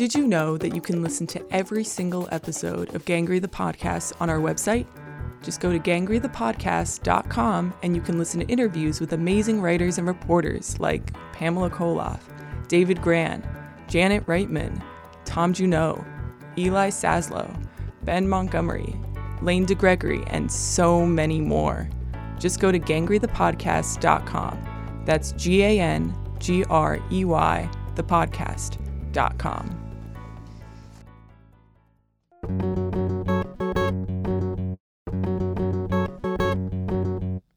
Did you know that you can listen to every single episode of Gangrey the Podcast on our website? Just go to gangreythepodcast.com and you can listen to interviews with amazing writers and reporters like Pamela Colloff, David Grann, Janet Reitman, Tom Junod, Eli Saslow, Ben Montgomery, Lane DeGregory, and so many more. Just go to gangreythepodcast.com. That's G A N G R E Y, thepodcast.com.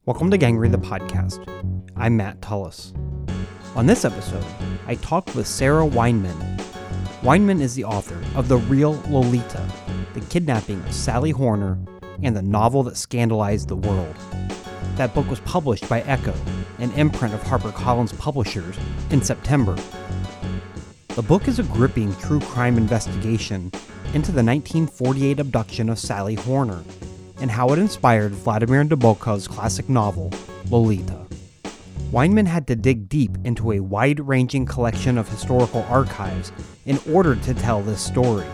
Welcome to Gangrey the Podcast. I'm Matt Tullis. On this episode, I talked with Sarah Weinman. Weinman is the author of The Real Lolita, The Kidnapping of Sally Horner, and the novel that scandalized the world. That book was published by Echo, an imprint of HarperCollins Publishers, in September. The book is a gripping true crime investigation into the 1948 abduction of Sally Horner and how it inspired Vladimir Nabokov's classic novel, Lolita. Weinman had to dig deep into a wide ranging collection of historical archives in order to tell this story.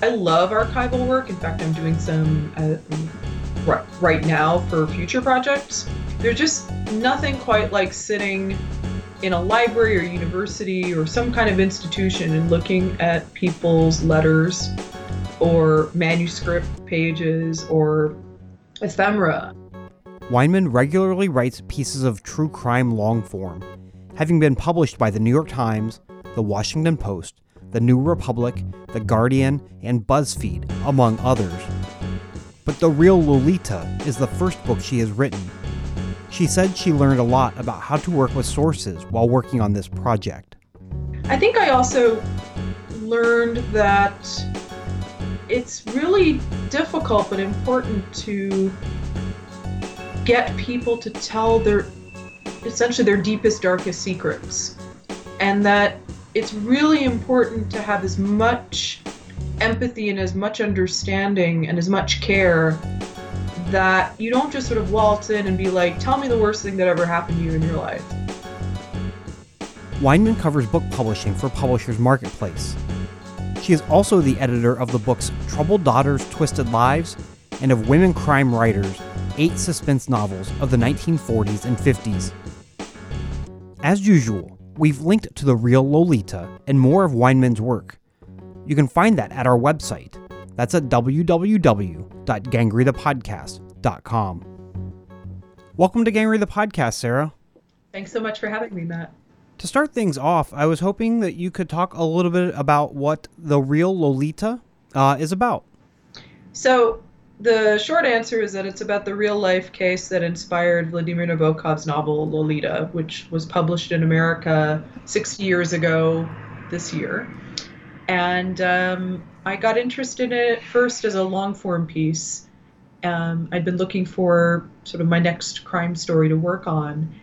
I love archival work. In fact, I'm doing some uh, right, right now for future projects. There's just nothing quite like sitting in a library or university or some kind of institution and looking at people's letters or manuscript pages or ephemera. Weinman regularly writes pieces of true crime long form, having been published by the New York Times, the Washington Post, the New Republic, the Guardian, and BuzzFeed, among others. But The Real Lolita is the first book she has written. She said she learned a lot about how to work with sources while working on this project. I think I also learned that it's really difficult but important to get people to tell their essentially their deepest darkest secrets and that it's really important to have as much empathy and as much understanding and as much care that you don't just sort of waltz in and be like tell me the worst thing that ever happened to you in your life Weinman covers book publishing for Publishers Marketplace. She is also the editor of the books Troubled Daughters, Twisted Lives and of Women Crime Writers, eight suspense novels of the 1940s and 50s. As usual, we've linked to the real Lolita and more of Weinman's work. You can find that at our website. That's at www.gangreythepodcast.com. Welcome to Gangrey the Podcast, Sarah. thanks so much for having me matt To start things off, I was hoping that you could talk a little bit about what the real Lolita uh, is about. So the short answer is that it's about the real life case that inspired Vladimir Nabokov's novel Lolita, which was published in America 60 years ago this year. And um, I got interested in it first as a long form piece. Um, I'd been looking for sort of my next crime story to work on.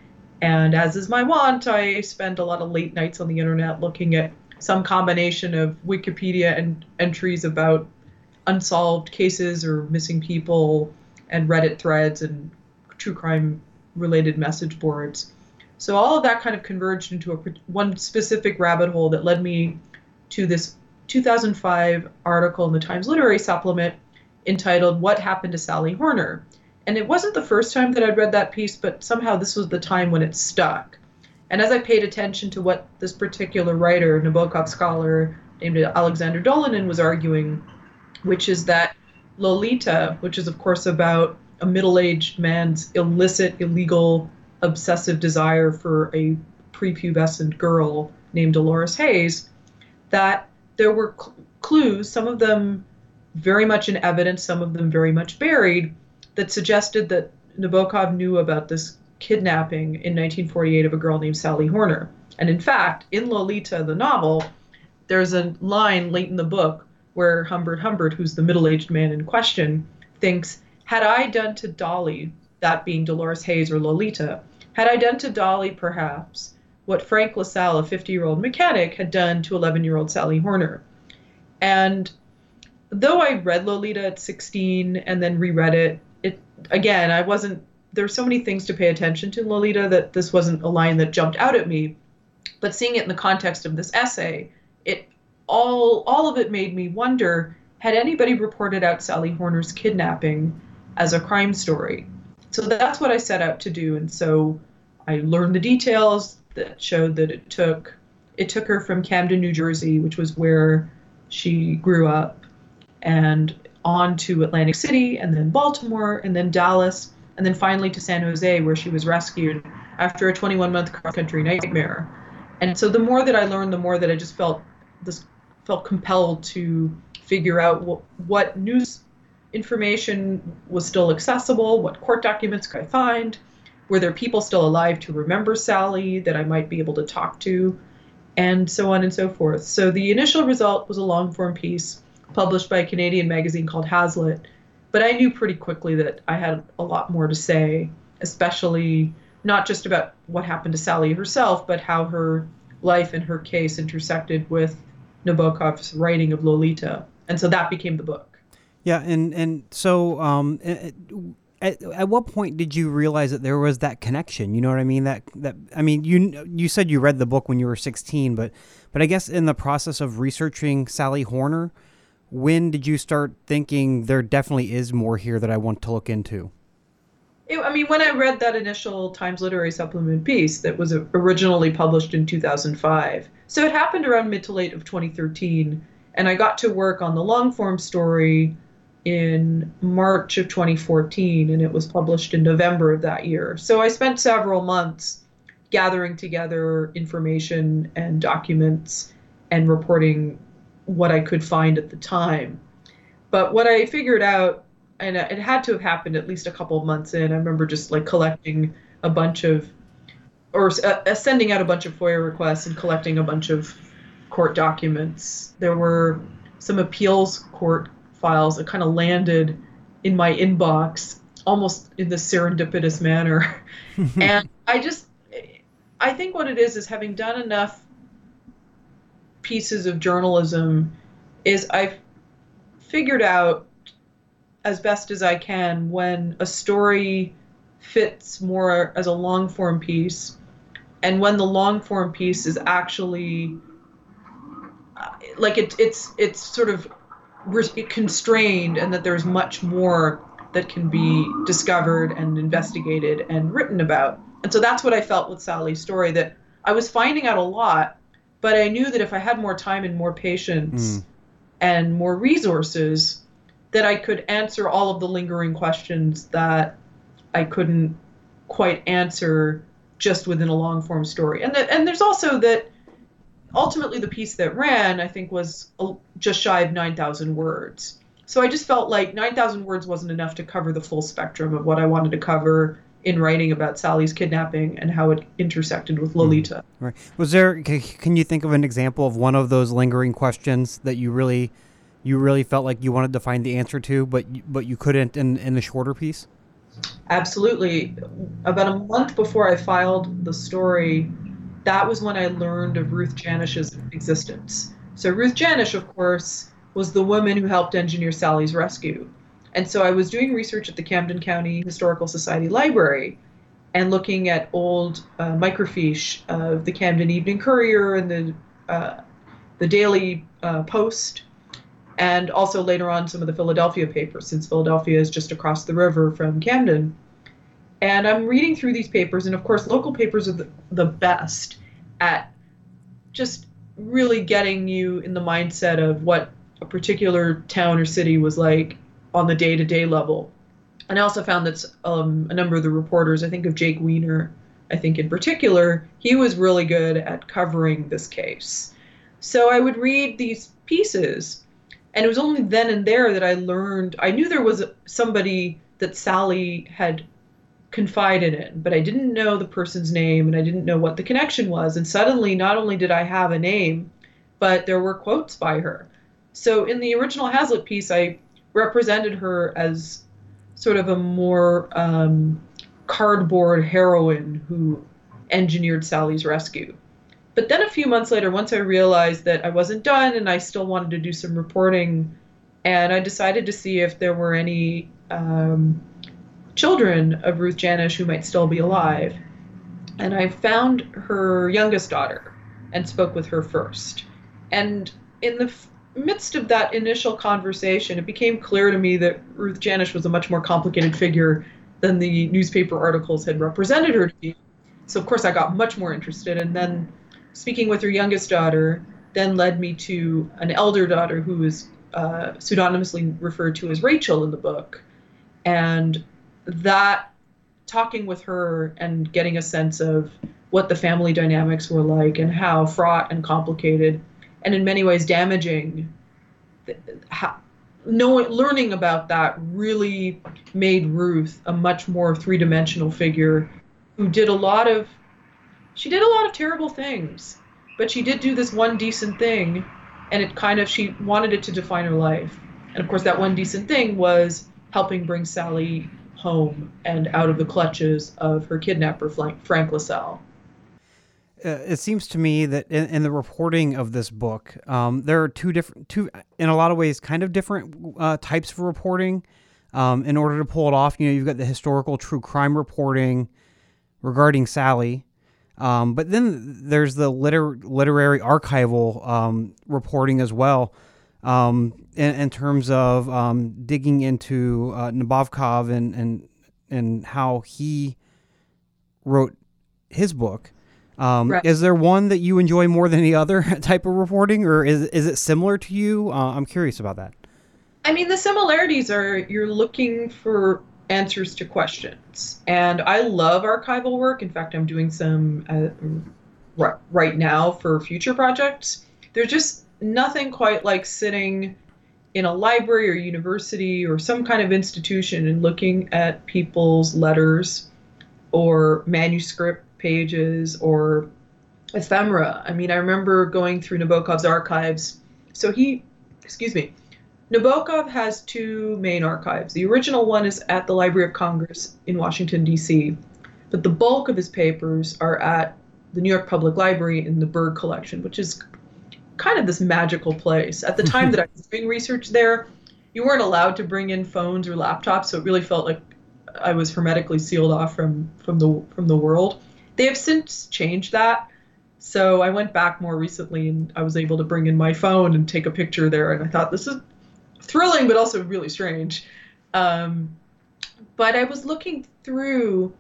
And as is my wont, I spend a lot of late nights on the internet looking at some combination of Wikipedia and entries about unsolved cases or missing people and Reddit threads and true crime related message boards. So all of that kind of converged into a, one specific rabbit hole that led me to this 2005 article in the Times Literary Supplement entitled What Happened to Sally Horner? And it wasn't the first time that I'd read that piece, but somehow this was the time when it stuck. And as I paid attention to what this particular writer, Nabokov scholar named Alexander Dolinin, was arguing, which is that Lolita, which is of course about a middle-aged man's illicit, illegal, obsessive desire for a prepubescent girl named Dolores Haze, that there were cl- clues, some of them very much in evidence, some of them very much buried, that suggested that Nabokov knew about this kidnapping in 1948 of a girl named Sally Horner. And in fact, in Lolita, the novel, there's a line late in the book where Humbert Humbert, who's the middle aged man in question, thinks, Had I done to Dolly, that being Dolores Haze or Lolita, had I done to Dolly perhaps what Frank LaSalle, a 50 year old mechanic, had done to 11 year old Sally Horner? And though I read Lolita at 16 and then reread it, it again, I wasn't, there were so many things to pay attention to Lolita that this wasn't a line that jumped out at me. But seeing it in the context of this essay, it all all of it made me wonder had anybody reported out Sally Horner's kidnapping as a crime story. So that's what I set out to do and so I learned the details that showed that it took it took her from Camden, New Jersey, which was where she grew up, and on to Atlantic City, and then Baltimore, and then Dallas, and then finally to San Jose, where she was rescued after a 21 month cross country nightmare. And so the more that I learned, the more that I just felt this felt compelled to figure out what, what news information was still accessible, what court documents could I find, were there people still alive to remember Sally that I might be able to talk to, and so on and so forth. So the initial result was a long form piece published by a Canadian magazine called Hazlitt, but I knew pretty quickly that I had a lot more to say, especially not just about what happened to Sally herself, but how her life and her case intersected with Nabokov's writing of Lolita. And so that became the book. Yeah, and and so um, at, at what point did you realize that there was that connection? You know what I mean? That that I mean, you you said you read the book when you were 16, but but I guess in the process of researching Sally Horner, when did you start thinking there definitely is more here that I want to look into? It, I mean, when I read that initial Times Literary Supplement piece that was originally published in 2005, so it happened around mid to late of 2013, and I got to work on the long form story in March of 2014 and it was published in November of that year. So I spent several months gathering together information and documents and reporting what I could find at the time. But what I figured out, and it had to have happened at least a couple of months in, I remember just like collecting a bunch of, or uh, sending out a bunch of FOIA requests and collecting a bunch of court documents. There were some appeals court files that kind of landed in my inbox almost in the serendipitous manner. and I just, I think what it is is having done enough pieces of journalism, is I've figured out as best as I can when a story fits more as a long form piece and when the long form piece is actually uh, like it, it's it's sort of constrained and that there's much more that can be discovered and investigated and written about. And so that's what I felt with Sally's story that I was finding out a lot, but I knew that if I had more time and more patience mm. and more resources, that I could answer all of the lingering questions that I couldn't quite answer just within a long form story. And that, and there's also that ultimately the piece that ran i think was just shy of 9000 words so i just felt like 9000 words wasn't enough to cover the full spectrum of what i wanted to cover in writing about sally's kidnapping and how it intersected with lolita. Mm, right. Was there can you think of an example of one of those lingering questions that you really you really felt like you wanted to find the answer to but but you couldn't in in the shorter piece? Absolutely. About a month before i filed the story that was when I learned of Ruth Janisch's existence. So Ruth Janisch, of course, was the woman who helped engineer Sally's rescue. And so I was doing research at the Camden County Historical Society Library and looking at old uh, microfiche of the Camden Evening Courier and the uh, the Daily uh, Post, and also later on some of the Philadelphia papers, since Philadelphia is just across the river from Camden. And I'm reading through these papers, and of course, local papers are the, the best at just really getting you in the mindset of what a particular town or city was like on the day to day level. And I also found that um, a number of the reporters, I think of Jake Weiner, I think in particular, he was really good at covering this case. So I would read these pieces, and it was only then and there that I learned, I knew there was somebody that Sally had confided in, but I didn't know the person's name and I didn't know what the connection was. And suddenly, not only did I have a name, but there were quotes by her. So in the original Hazlitt piece, I represented her as sort of a more um, cardboard heroine who engineered Sally's rescue. But then a few months later, once I realized that I wasn't done and I still wanted to do some reporting, and I decided to see if there were any um, children of Ruth Janisch who might still be alive. And I found her youngest daughter and spoke with her first. And in the midst of that initial conversation, it became clear to me that Ruth Janisch was a much more complicated figure than the newspaper articles had represented her to be. So, of course, I got much more interested. And then speaking with her youngest daughter then led me to an elder daughter who is uh, pseudonymously referred to as Rachel in the book. And that talking with her and getting a sense of what the family dynamics were like and how fraught and complicated and in many ways damaging how, knowing learning about that really made Ruth a much more three-dimensional figure who did a lot of she did a lot of terrible things but she did do this one decent thing and it kind of she wanted it to define her life. And of course that one decent thing was helping bring sally home and out of the clutches of her kidnapper frank lasalle it seems to me that in, in the reporting of this book um, there are two different two in a lot of ways kind of different uh, types of reporting um, in order to pull it off you know you've got the historical true crime reporting regarding sally um, but then there's the liter- literary archival um, reporting as well, um, in, in, terms of um, digging into uh, Nabokov and, and and how he wrote his book. Um, right. Is there one that you enjoy more than the other type of reporting, or is is it similar to you? Uh, I'm curious about that. I mean, the similarities are you're looking for answers to questions. And I love archival work. In fact, I'm doing some uh, right now for future projects. There's just nothing quite like sitting in a library or university or some kind of institution and looking at people's letters or manuscript pages or ephemera. I mean, I remember going through Nabokov's archives. So he, excuse me, Nabokov has two main archives. The original one is at the Library of Congress in Washington, D.C., but the bulk of his papers are at the New York Public Library in the Berg Collection, which is kind of this magical place. At the time that I was doing research there, you weren't allowed to bring in phones or laptops, so it really felt like I was hermetically sealed off from from the from the world. They have since changed that. So I went back more recently and I was able to bring in my phone and take a picture there and I thought this is thrilling, but also really strange. Um, but I was looking through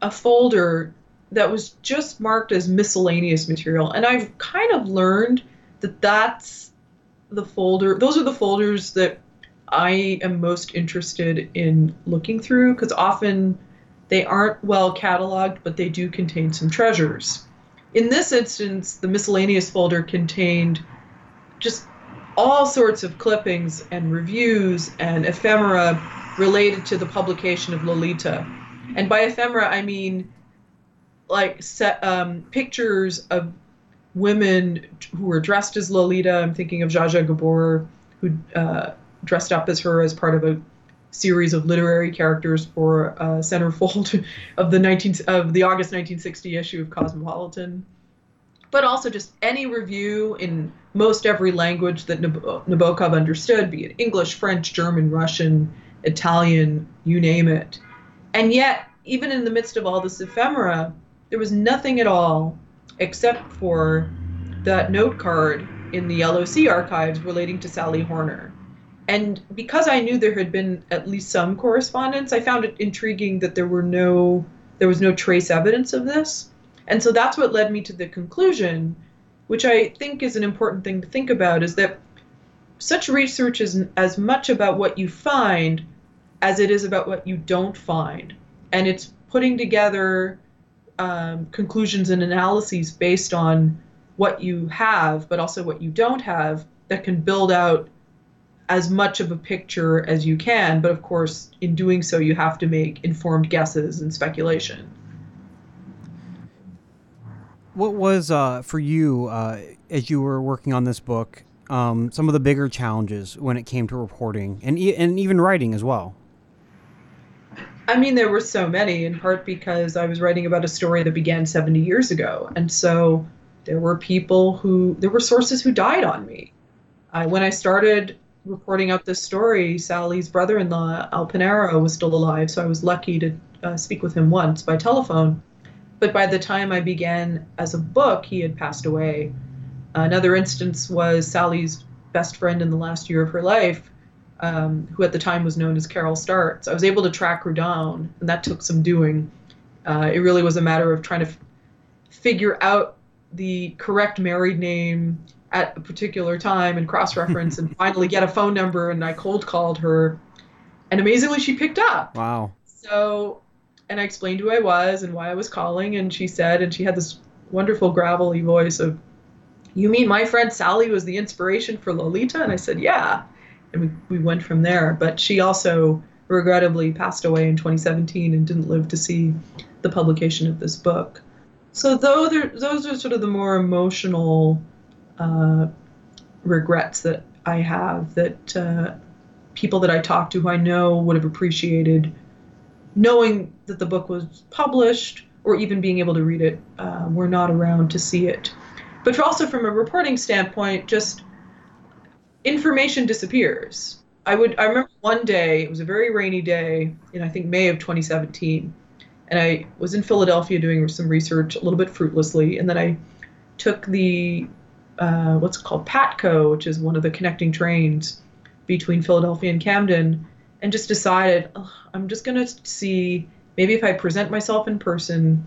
a folder that was just marked as miscellaneous material, and I've kind of learned that that's the folder. Those are the folders that I am most interested in looking through because often they aren't well cataloged, but they do contain some treasures. In this instance, the miscellaneous folder contained just all sorts of clippings and reviews and ephemera related to the publication of Lolita. And by ephemera, I mean like set, um, pictures of women who were dressed as Lolita. I'm thinking of Zsa Zsa Gabor, who uh, dressed up as her as part of a series of literary characters for a centerfold of the 19 of the August 1960 issue of Cosmopolitan but also just any review in most every language that Nabokov understood, be it English, French, German, Russian, Italian, you name it. And yet, even in the midst of all this ephemera, there was nothing at all except for that note card in the LOC archives relating to Sally Horner. And because I knew there had been at least some correspondence, I found it intriguing that there were no there was no trace evidence of this. And so that's what led me to the conclusion, which I think is an important thing to think about, is that such research is as much about what you find as it is about what you don't find. And it's putting together um, conclusions and analyses based on what you have, but also what you don't have, that can build out as much of a picture as you can. But of course, in doing so, you have to make informed guesses and speculation. What was uh, for you uh, as you were working on this book? Um, some of the bigger challenges when it came to reporting and e- and even writing as well. I mean, there were so many. In part because I was writing about a story that began 70 years ago, and so there were people who there were sources who died on me. I, when I started reporting out this story, Sally's brother-in-law Al Panaro was still alive, so I was lucky to uh, speak with him once by telephone but by the time I began as a book, he had passed away. Another instance was Sally's best friend in the last year of her life, um, who at the time was known as Carol Starts. I was able to track her down, and that took some doing. Uh, it really was a matter of trying to f- figure out the correct married name at a particular time and cross reference and finally get a phone number. And I cold called her, and amazingly, she picked up. Wow. So, and I explained who I was and why I was calling, and she said, and she had this wonderful gravelly voice of, "You mean my friend Sally was the inspiration for Lolita?" And I said, "Yeah," and we we went from there. But she also regrettably passed away in 2017 and didn't live to see the publication of this book. So though there, those are sort of the more emotional uh, regrets that I have that uh, people that I talked to who I know would have appreciated knowing that the book was published or even being able to read it uh, were not around to see it. But also from a reporting standpoint, just information disappears. I would I remember one day, it was a very rainy day in I think May of 2017, and I was in Philadelphia doing some research a little bit fruitlessly, and then I took the uh, what's called Patco, which is one of the connecting trains between Philadelphia and Camden, and just decided I'm just gonna see maybe if I present myself in person,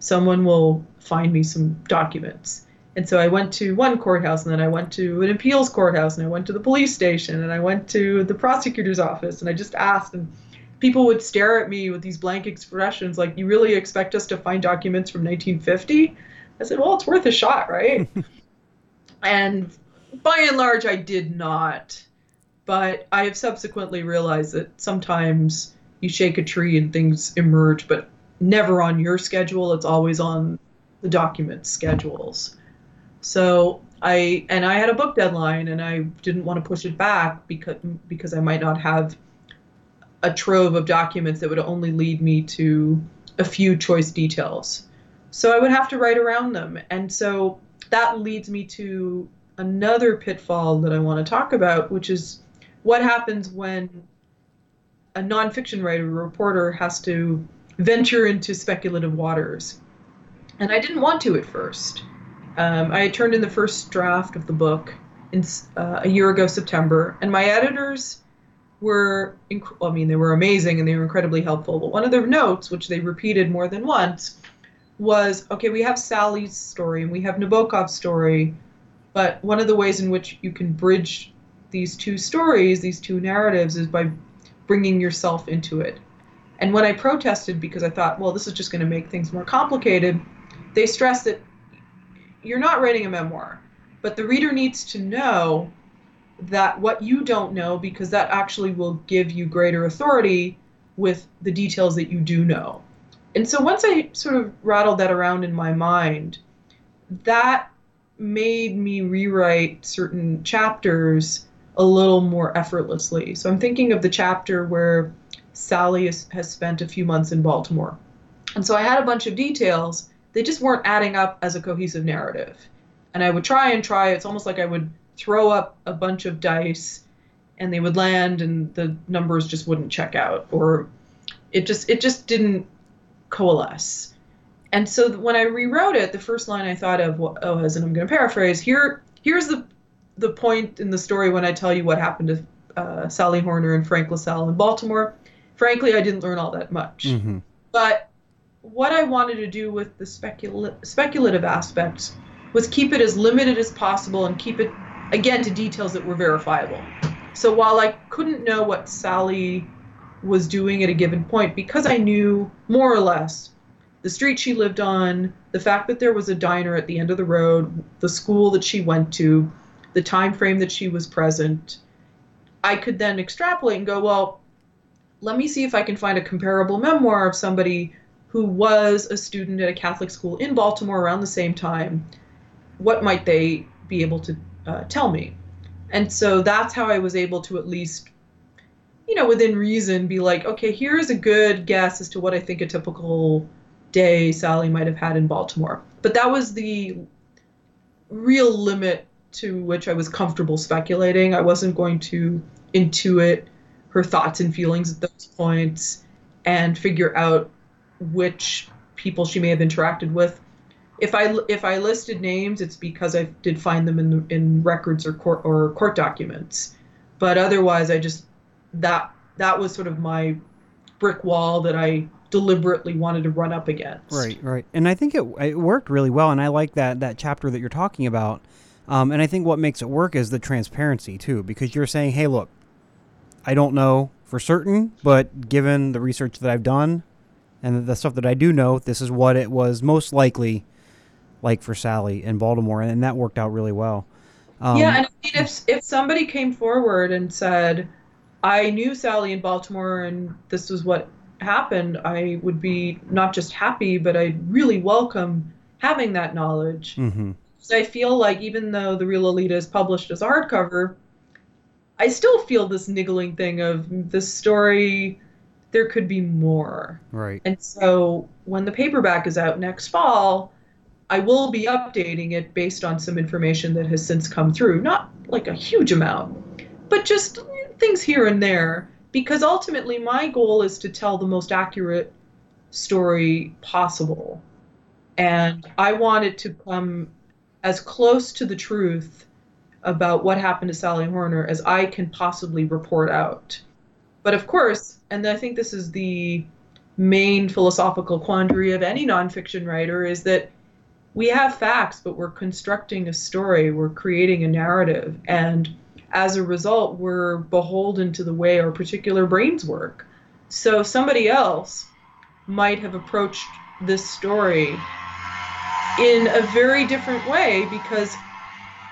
someone will find me some documents. And so I went to one courthouse, and then I went to an appeals courthouse, and I went to the police station, and I went to the prosecutor's office, and I just asked, and people would stare at me with these blank expressions, like, "You really expect us to find documents from 1950?" I said, "Well, it's worth a shot, right?" and by and large, I did not. But I have subsequently realized that sometimes you shake a tree and things emerge, but never on your schedule. It's always on the document schedules. So I and I had a book deadline and I didn't want to push it back because because I might not have a trove of documents that would only lead me to a few choice details. So I would have to write around them. And so that leads me to another pitfall that I want to talk about, which is what happens when a nonfiction writer, a reporter, has to venture into speculative waters. And I didn't want to at first. Um, I turned in the first draft of the book in uh, a year ago, September, and my editors were, inc- I mean, they were amazing and they were incredibly helpful. But one of their notes, which they repeated more than once, was okay, we have Sally's story and we have Nabokov's story, but one of the ways in which you can bridge these two stories, these two narratives, is by bringing yourself into it. And when I protested because I thought, well, this is just going to make things more complicated, they stressed that you're not writing a memoir, but the reader needs to know that what you don't know, because that actually will give you greater authority with the details that you do know. And so once I sort of rattled that around in my mind, that made me rewrite certain chapters a little more effortlessly. So I'm thinking of the chapter where Sally has, has spent a few months in Baltimore. And so I had a bunch of details they just weren't adding up as a cohesive narrative. And I would try and try. It's almost like I would throw up a bunch of dice and they would land and the numbers just wouldn't check out or it just it just didn't coalesce. And so when I rewrote it, the first line I thought of was, and I'm going to paraphrase here. Here's the the point in the story when I tell you what happened to uh, Sally Horner and Frank LaSalle in Baltimore. Frankly, I didn't learn all that much, mm-hmm. but what I wanted to do with the specula- speculative aspects was keep it as limited as possible and keep it, again, to details that were verifiable. So while I couldn't know what Sally was doing at a given point, because I knew more or less the street she lived on, the fact that there was a diner at the end of the road, the school that she went to, the time frame that she was present, I could then extrapolate and go, well, let me see if I can find a comparable memoir of somebody who was a student at a Catholic school in Baltimore around the same time, what might they be able to uh, tell me? And so that's how I was able to at least, you know, within reason, be like, okay, here's a good guess as to what I think a typical day Sally might have had in Baltimore. But that was the real limit to which I was comfortable speculating. I wasn't going to intuit her thoughts and feelings at those points and figure out which people she may have interacted with. if I if I listed names, it's because I did find them in in records or court or court documents. But otherwise, I just that that was sort of my brick wall that I deliberately wanted to run up against. Right, right. And I think it it worked really well. And I like that that chapter that you're talking about. Um, and I think what makes it work is the transparency too, because you're saying, hey, look, I don't know for certain, but given the research that I've done and the stuff that I do know, this is what it was most likely like for Sally in Baltimore, and that worked out really well. Um, yeah, and I mean, if if somebody came forward and said, "I knew Sally in Baltimore, and this was what happened," I would be not just happy, but I'd really welcome having that knowledge. Mm-hmm. So I feel like even though the Real Lolita is published as a hardcover, I still feel this niggling thing of the story. There could be more. Right. And so when the paperback is out next fall, I will be updating it based on some information that has since come through. Not like a huge amount, but just things here and there. Because ultimately, my goal is to tell the most accurate story possible. And I want it to come as close to the truth about what happened to Sally Horner as I can possibly report out. But of course, and I think this is the main philosophical quandary of any nonfiction writer, is that we have facts, but we're constructing a story, we're creating a narrative, and as a result, we're beholden to the way our particular brains work. So somebody else might have approached this story in a very different way because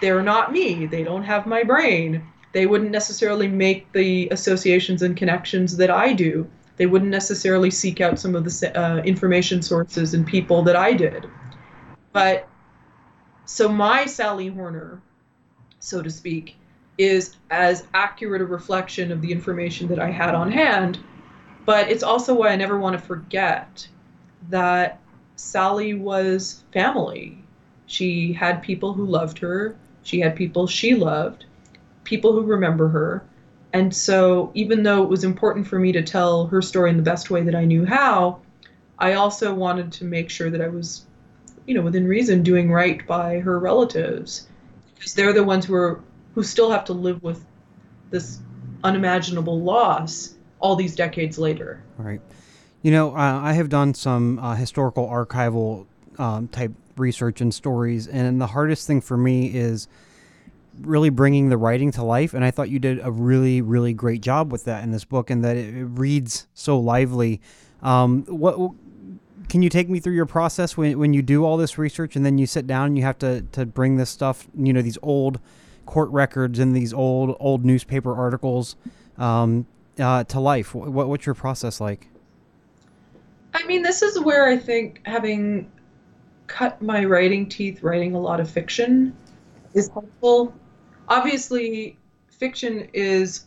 they're not me. They don't have my brain. They wouldn't necessarily make the associations and connections that I do. They wouldn't necessarily seek out some of the uh, information sources and people that I did. But so my Sally Horner, so to speak, is as accurate a reflection of the information that I had on hand. But it's also why I never want to forget that Sally was family. She had people who loved her, she had people she loved, people who remember her. And so, even though it was important for me to tell her story in the best way that I knew how, I also wanted to make sure that I was you know, within reason, doing right by her relatives, because they're the ones who are who still have to live with this unimaginable loss all these decades later. Right. You know, uh, I have done some uh, historical archival um, type research and stories, and the hardest thing for me is really bringing the writing to life. And I thought you did a really, really great job with that in this book, and that it, it reads so lively. Um, what can you take me through your process when, when you do all this research and then you sit down and you have to, to bring this stuff, you know, these old court records and these old old newspaper articles um, uh, to life? What, what's your process like? I mean, this is where I think having cut my writing teeth writing a lot of fiction is helpful. Obviously, fiction is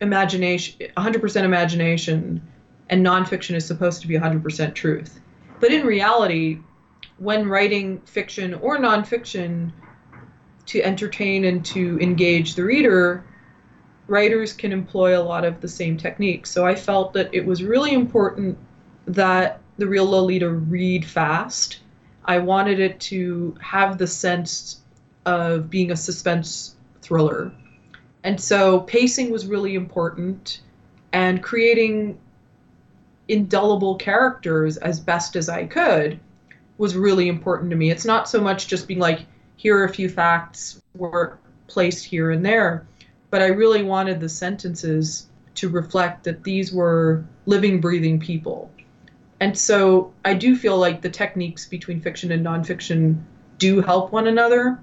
imagination, 100% imagination, and nonfiction is supposed to be 100% truth. But in reality, when writing fiction or nonfiction to entertain and to engage the reader, writers can employ a lot of the same techniques. So I felt that it was really important that the real Lolita read fast. I wanted it to have the sense of being a suspense thriller. And so pacing was really important and creating indelible characters as best as I could was really important to me. It's not so much just being like, here are a few facts were placed here and there, but I really wanted the sentences to reflect that these were living, breathing people. And so I do feel like the techniques between fiction and nonfiction do help one another.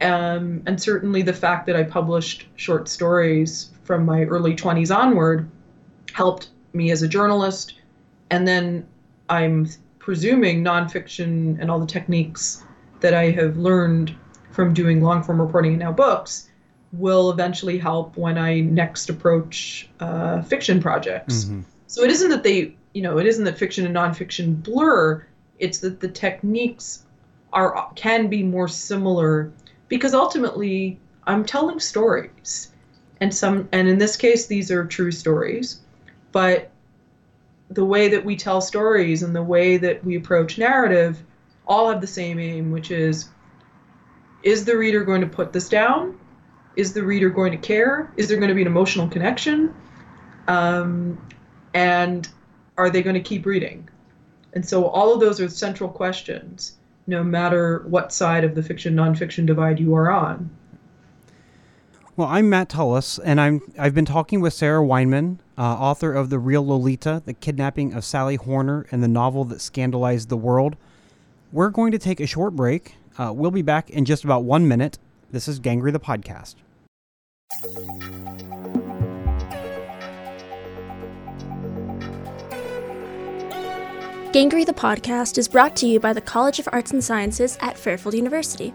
Um, and certainly the fact that I published short stories from my early 20s onward helped me as a journalist, and then I'm presuming nonfiction and all the techniques that I have learned from doing long form reporting and now books will eventually help when I next approach uh, fiction projects. Mm-hmm. So it isn't that they, you know, it isn't that fiction and nonfiction blur. It's that the techniques are can be more similar because ultimately I'm telling stories, and some, and in this case, these are true stories but the way that we tell stories and the way that we approach narrative all have the same aim, which is is the reader going to put this down? Is the reader going to care? Is there going to be an emotional connection? Um, and are they going to keep reading? And so all of those are central questions, no matter what side of the fiction nonfiction divide you are on. Well, I'm Matt Tullis, and I'm I've been talking with Sarah Weinman, uh, author of The Real Lolita: The Kidnapping of Sally Horner and the novel that scandalized the world. We're going to take a short break. Uh, we'll be back in just about one minute. This is Gangrey the podcast. Gangrey the podcast is brought to you by the College of Arts and Sciences at Fairfield University.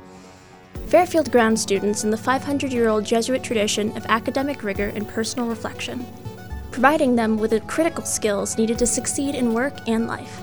Fairfield grounds students in the 500 year old Jesuit tradition of academic rigor and personal reflection, providing them with the critical skills needed to succeed in work and life.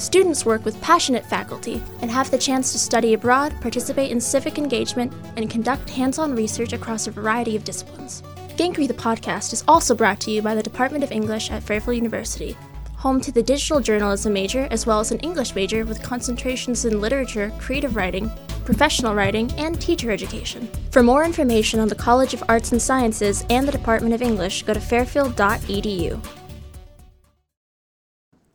Students work with passionate faculty and have the chance to study abroad, participate in civic engagement, and conduct hands on research across a variety of disciplines. Gangrey the podcast is also brought to you by the Department of English at Fairfield University, home to the digital journalism major as well as an English major with concentrations in literature, creative writing, professional writing, and teacher education. For more information on the College of Arts and Sciences and the Department of English, go to fairfield.edu.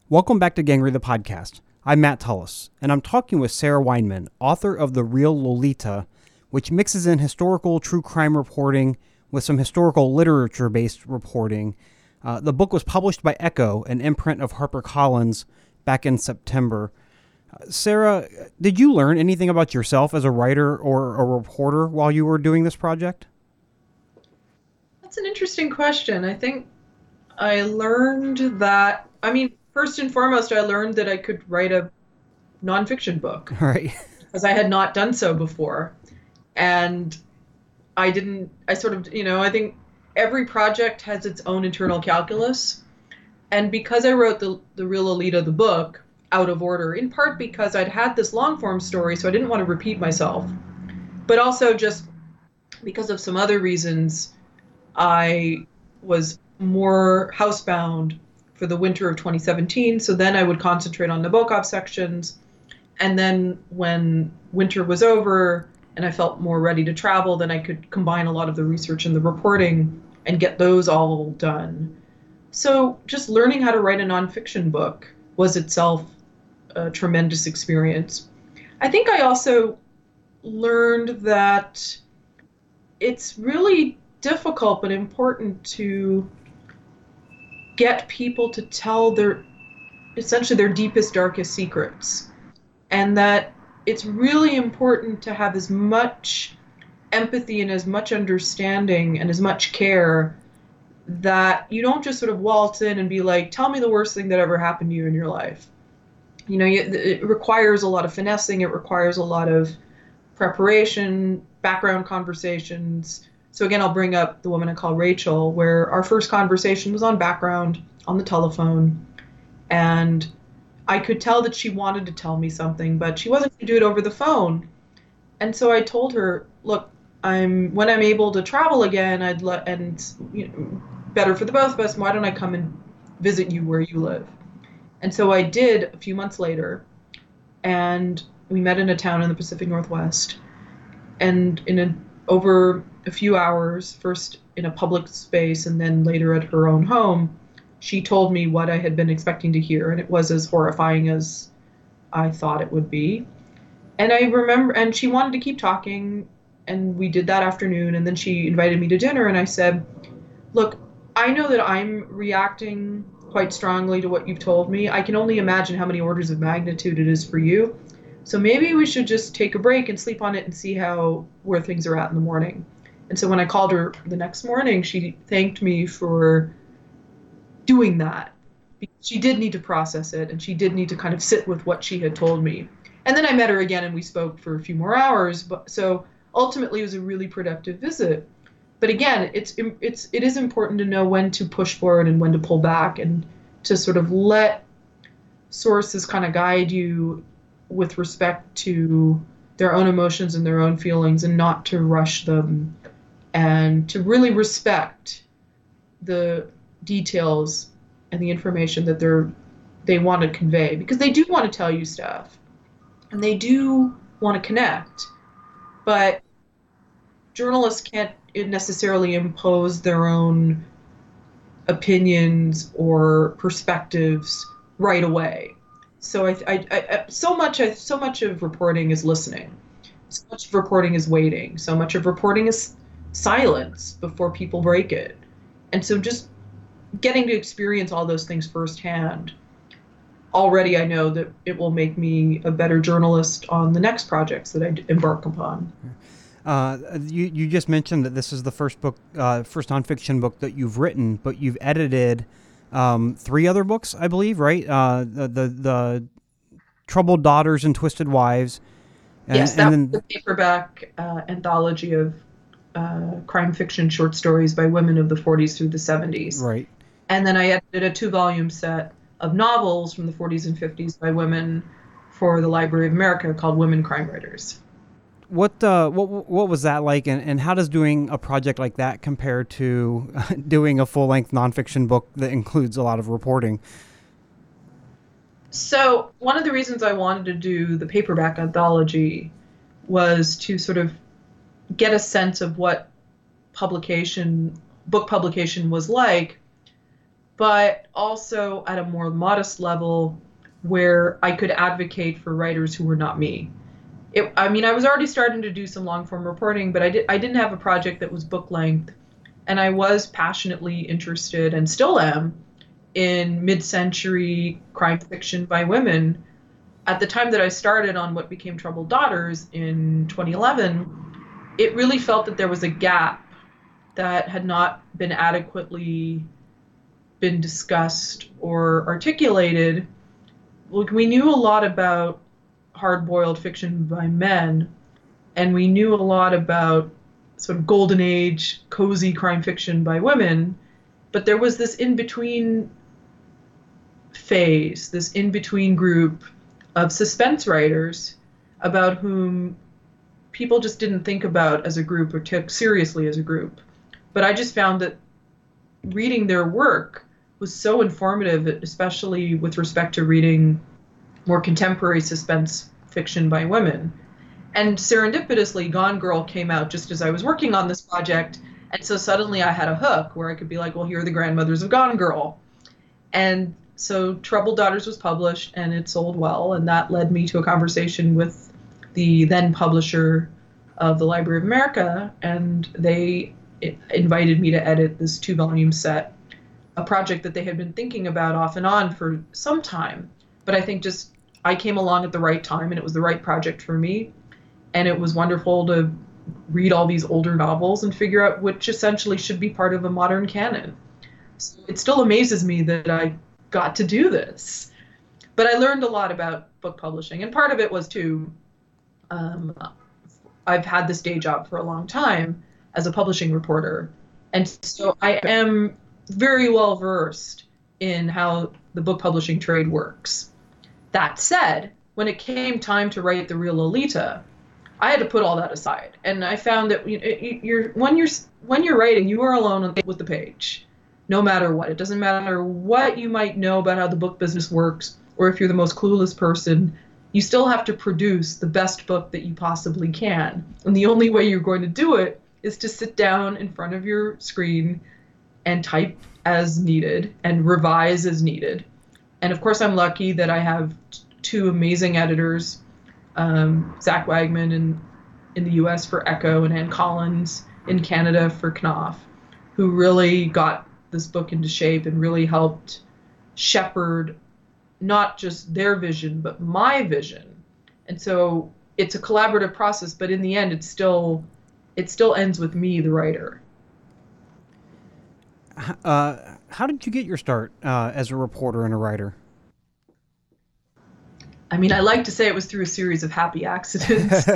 Welcome back to Gangrey the podcast. I'm Matt Tullis, and I'm talking with Sarah Weinman, author of The Real Lolita, which mixes in historical true crime reporting with some historical literature based reporting uh, the book was published by Echo, an imprint of HarperCollins, back in September. Uh, Sarah, did you learn anything about yourself as a writer or a reporter while you were doing this project? That's an interesting question. I think I learned that, I mean, first and foremost, I learned that I could write a nonfiction book. Right. Because I had not done so before. And I didn't, I sort of, you know, I think every project has its own internal calculus. And because I wrote the, the Real Lolita, the book, out of order, in part because I'd had this long form story, so I didn't want to repeat myself. But also just because of some other reasons, I was more housebound for the winter of 2017. So then I would concentrate on Nabokov sections. And then when winter was over and I felt more ready to travel, then I could combine a lot of the research and the reporting and get those all done. So just learning how to write a nonfiction book was itself a tremendous experience. I think I also learned that it's really difficult but important to get people to tell their essentially their deepest darkest secrets and that it's really important to have as much empathy and as much understanding and as much care that you don't just sort of waltz in and be like, tell me the worst thing that ever happened to you in your life. You know, it requires a lot of finessing, it requires a lot of preparation, background conversations. So, again, I'll bring up the woman I call Rachel, where our first conversation was on background on the telephone. And I could tell that she wanted to tell me something, but she wasn't going to do it over the phone. And so I told her, look, I'm when I'm able to travel again, I'd let and you know, better for the both of us. Why don't I come and visit you where you live? And so I did a few months later, and we met in a town in the Pacific Northwest, and in a over a few hours, first in a public space and then later at her own home, she told me what I had been expecting to hear, and it was as horrifying as I thought it would be. And I remember, and she wanted to keep talking, and we did that afternoon and then she invited me to dinner and i said look i know that i'm reacting quite strongly to what you've told me. I can only imagine how many orders of magnitude it is for you. So maybe we should just take a break and sleep on it and see how where things are at in the morning and so when i called her the next morning she thanked me for doing that. She did need to process it and she did need to kind of sit with what she had told me. And then i met her again and we spoke for a few more hours but so ultimately it was a really productive visit. But again, it's it's it is important to know when to push forward and when to pull back and to sort of let sources kind of guide you with respect to their own emotions and their own feelings and not to rush them and to really respect the details and the information that they're they want to convey because they do want to tell you stuff and they do want to connect, but journalists can't necessarily impose their own opinions or perspectives right away. So I, I, I so much so much of reporting is listening. So much of reporting is waiting. So much of reporting is silence before people break it. And so just getting to experience all those things firsthand already I know that it will make me a better journalist on the next projects that I embark upon. Uh, you, you just mentioned that this is the first book, uh, first nonfiction book that you've written, but you've edited um, three other books, I believe, right? Uh, the, the, the Troubled Daughters and Twisted Wives. And, yes, that was the paperback uh, anthology of uh, crime fiction short stories by women of the 40s through the 70s. Right. And then I edited a two volume set of novels from the 40s and 50s by women for the Library of America called Women Crime Writers. What uh, what what was that like, and, and how does doing a project like that compare to doing a full length nonfiction book that includes a lot of reporting? So one of the reasons I wanted to do the paperback anthology was to sort of get a sense of what publication book publication was like but also at a more modest level where I could advocate for writers who were not me. It, I mean, I was already starting to do some long form reporting, but I, did, I didn't have a project that was book length. And I was passionately interested and still am in mid century crime fiction by women. At the time that I started on what became Troubled Daughters in 2011, it really felt that there was a gap that had not been adequately been discussed or articulated, look, we knew a lot about hard boiled fiction by men, and we knew a lot about sort of golden age, cozy crime fiction by women, but there was this in between phase, this in between group of suspense writers about whom people just didn't think about as a group or took seriously as a group. But I just found that reading their work was so informative, especially with respect to reading more contemporary suspense fiction by women. And serendipitously, Gone Girl came out just as I was working on this project. And so suddenly I had a hook where I could be like, well, here are the grandmothers of Gone Girl. And so Troubled Daughters was published and it sold well. And that led me to a conversation with the then publisher of the Library of America. And they invited me to edit this two volume set a project that they had been thinking about off and on for some time. But I think just I came along at the right time and it was the right project for me. And it was wonderful to read all these older novels and figure out which essentially should be part of a modern canon. So it still amazes me that I got to do this. But I learned a lot about book publishing. And part of it was too, um, I've had this day job for a long time as a publishing reporter. And so I am very well versed in how the book publishing trade works. That said, when it came time to write the real Lolita, I had to put all that aside, and I found that you're when you're when you're writing, you are alone with the page, no matter what. It doesn't matter what you might know about how the book business works, or if you're the most clueless person. You still have to produce the best book that you possibly can, and the only way you're going to do it is to sit down in front of your screen and type as needed and revise as needed. And of course, I'm lucky that I have two amazing editors, um, Zack Wagman in, in the US for Ecco and Anne Collins in Canada for Knopf, who really got this book into shape and really helped shepherd not just their vision, but my vision. And so it's a collaborative process, but in the end, it's still it still ends with me, the writer. Uh, how did you get your start uh, as a reporter and a writer? I mean, I like to say it was through a series of happy accidents.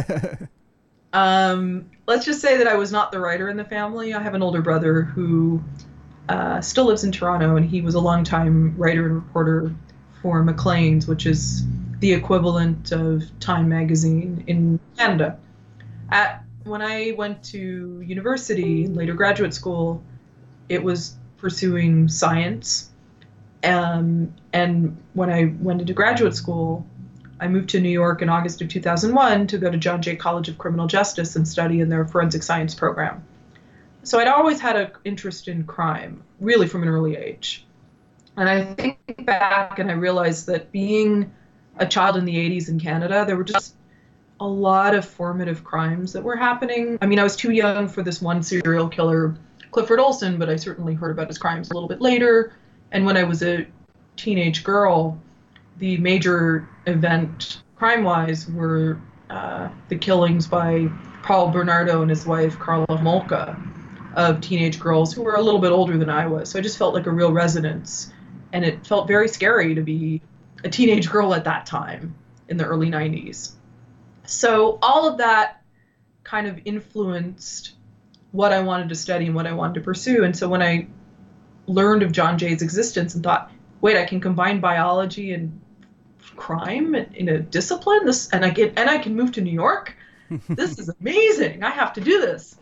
um, let's just say that I was not the writer in the family. I have an older brother who uh, still lives in Toronto, and he was a longtime writer and reporter for Maclean's, which is the equivalent of Time magazine in Canada. At when I went to university later graduate school, it was pursuing science. Um, and when I went into graduate school, I moved to New York in August of 2001 to go to John Jay College of Criminal Justice and study in their forensic science program. So I'd always had an interest in crime, really from an early age. And I think back and I realized that being a child in the 80s in Canada, there were just a lot of formative crimes that were happening. I mean, I was too young for this one serial killer, Clifford Olson, but I certainly heard about his crimes a little bit later. And when I was a teenage girl, the major event crime wise were uh, the killings by Paul Bernardo and his wife, Karla Homolka, of teenage girls who were a little bit older than I was. So I just felt like a real resonance. And it felt very scary to be a teenage girl at that time in the early 90s. So all of that kind of influenced what I wanted to study and what I wanted to pursue. And so when I learned of John Jay's existence and thought, wait, I can combine biology and crime in a discipline, this and I get and I can move to New York. this is amazing. I have to do this.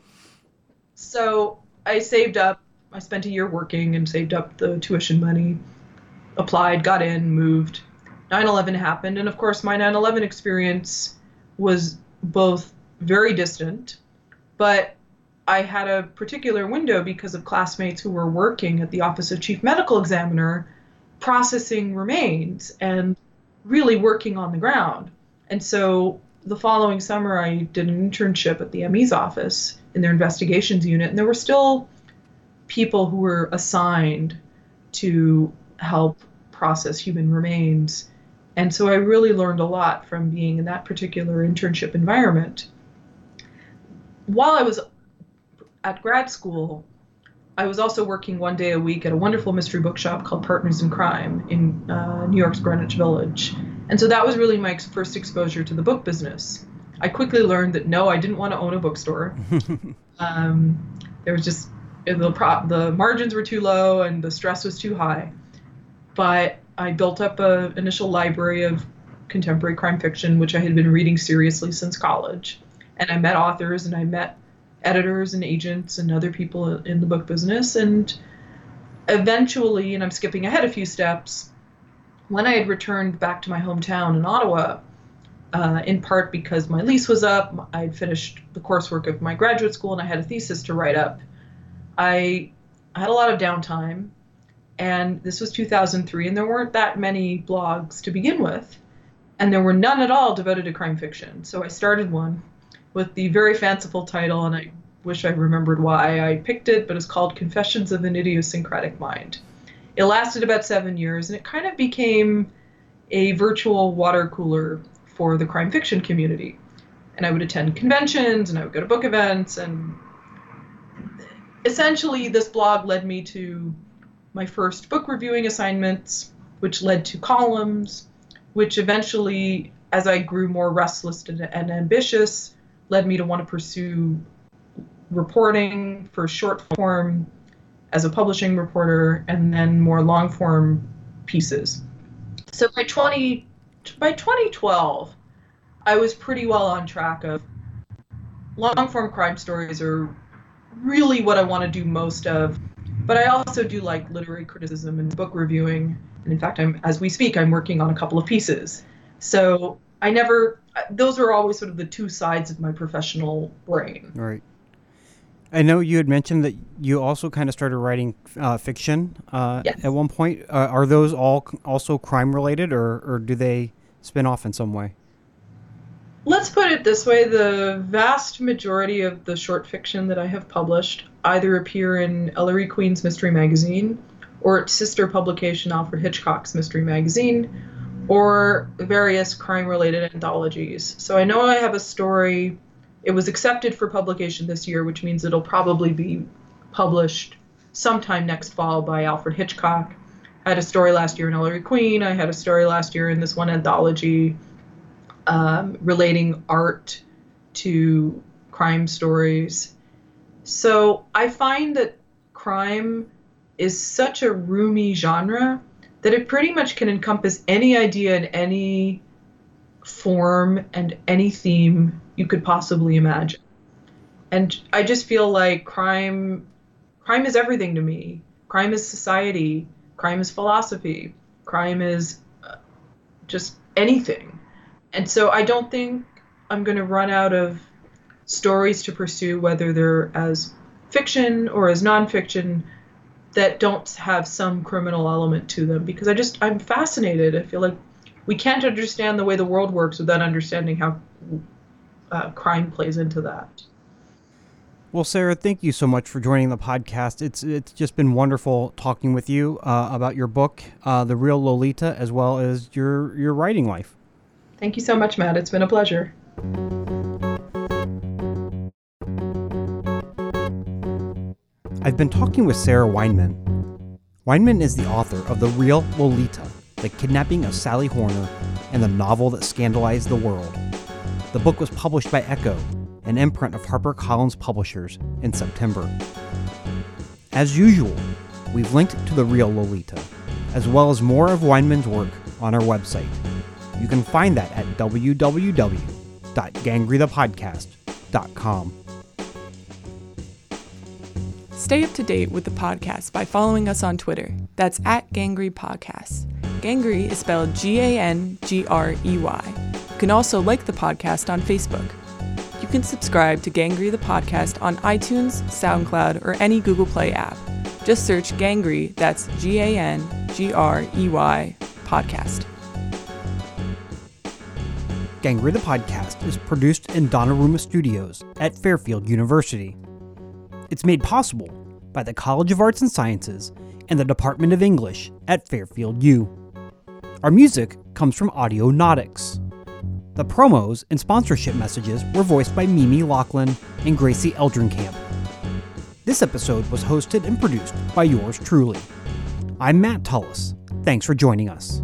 So I saved up. I spent a year working and saved up the tuition money, applied, got in, moved. 9/11 happened, and of course, my 9/11 experience was both very distant, but I had a particular window because of classmates who were working at the Office of Chief Medical Examiner processing remains and really working on the ground. And so the following summer, I did an internship at the ME's office in their investigations unit, and there were still people who were assigned to help process human remains and so I really learned a lot from being in that particular internship environment. While I was at grad school, I was also working one day a week at a wonderful mystery bookshop called Partners in Crime in uh, New York's Greenwich Village. And so that was really my first exposure to the book business. I quickly learned that no, I didn't want to own a bookstore. um, there was just the the margins were too low and the stress was too high. But I built up an initial library of contemporary crime fiction, which I had been reading seriously since college. And I met authors and I met editors and agents and other people in the book business. And eventually, and I'm skipping ahead a few steps, when I had returned back to my hometown in Ottawa, uh, in part because my lease was up, I had finished the coursework of my graduate school, and I had a thesis to write up. I had a lot of downtime and this was 2003, and there weren't that many blogs to begin with, and there were none at all devoted to crime fiction. So I started one with the very fanciful title, and I wish I remembered why I picked it, but it's called Confessions of an Idiosyncratic Mind. It lasted about seven years, and it kind of became a virtual water cooler for the crime fiction community. And I would attend conventions, and I would go to book events, and essentially, this blog led me to my first book reviewing assignments, which led to columns, which eventually, as I grew more restless and, and ambitious, led me to want to pursue reporting for short form as a publishing reporter and then more long form pieces. So by 20 by 2012, I was pretty well on track of long form crime stories are really what I want to do most of but I also do like literary criticism and book reviewing. And in fact, I'm as we speak, I'm working on a couple of pieces. So I never. Those are always sort of the two sides of my professional brain. Right. I know you had mentioned that you also kind of started writing uh, fiction uh, yes. at one point. Uh, are those all also crime related, or, or do they spin off in some way? Let's put it this way the vast majority of the short fiction that I have published either appear in Ellery Queen's Mystery Magazine or its sister publication, Alfred Hitchcock's Mystery Magazine, or various crime related anthologies. So I know I have a story. It was accepted for publication this year, which means it'll probably be published sometime next fall by Alfred Hitchcock. I had a story last year in Ellery Queen. I had a story last year in this one anthology um, relating art to crime stories. So I find that crime is such a roomy genre that it pretty much can encompass any idea in any form and any theme you could possibly imagine. And I just feel like crime crime is everything to me. Crime is society, crime is philosophy, crime is uh, just anything. And so I don't think I'm going to run out of stories to pursue, whether they're as fiction or as nonfiction, that don't have some criminal element to them. Because I just, I'm fascinated. I feel like we can't understand the way the world works without understanding how uh, crime plays into that. Well, Sarah, thank you so much for joining the podcast. It's it's just been wonderful talking with you uh, about your book, uh, The Real Lolita, as well as your your writing life. Thank you so much, Matt. It's been a pleasure. I've been talking with Sarah Weinman. Weinman is the author of The Real Lolita, The Kidnapping of Sally Horner, and the novel that scandalized the world. The book was published by Ecco, an imprint of HarperCollins Publishers, in September. As usual, we've linked to The Real Lolita, as well as more of Weinman's work on our website. You can find that at www.gangreythepodcast.com. Stay up to date with the podcast by following us on Twitter. That's at Gangrey Podcast. Gangrey is spelled G A N G R E Y. You can also like the podcast on Facebook. You can subscribe to Gangrey the Podcast on iTunes, SoundCloud, or any Google Play app. Just search Gangrey, that's G A N G R E Y, podcast. Gangrey the Podcast is produced in Donnarumma Studios at Fairfield University. It's made possible by the College of Arts and Sciences and the Department of English at Fairfield U. Our music comes from Audionautix. The promos and sponsorship messages were voiced by Mimi Lachlan and Gracie Eldrenkamp. This episode was hosted and produced by yours truly. I'm Matt Tullis. Thanks for joining us.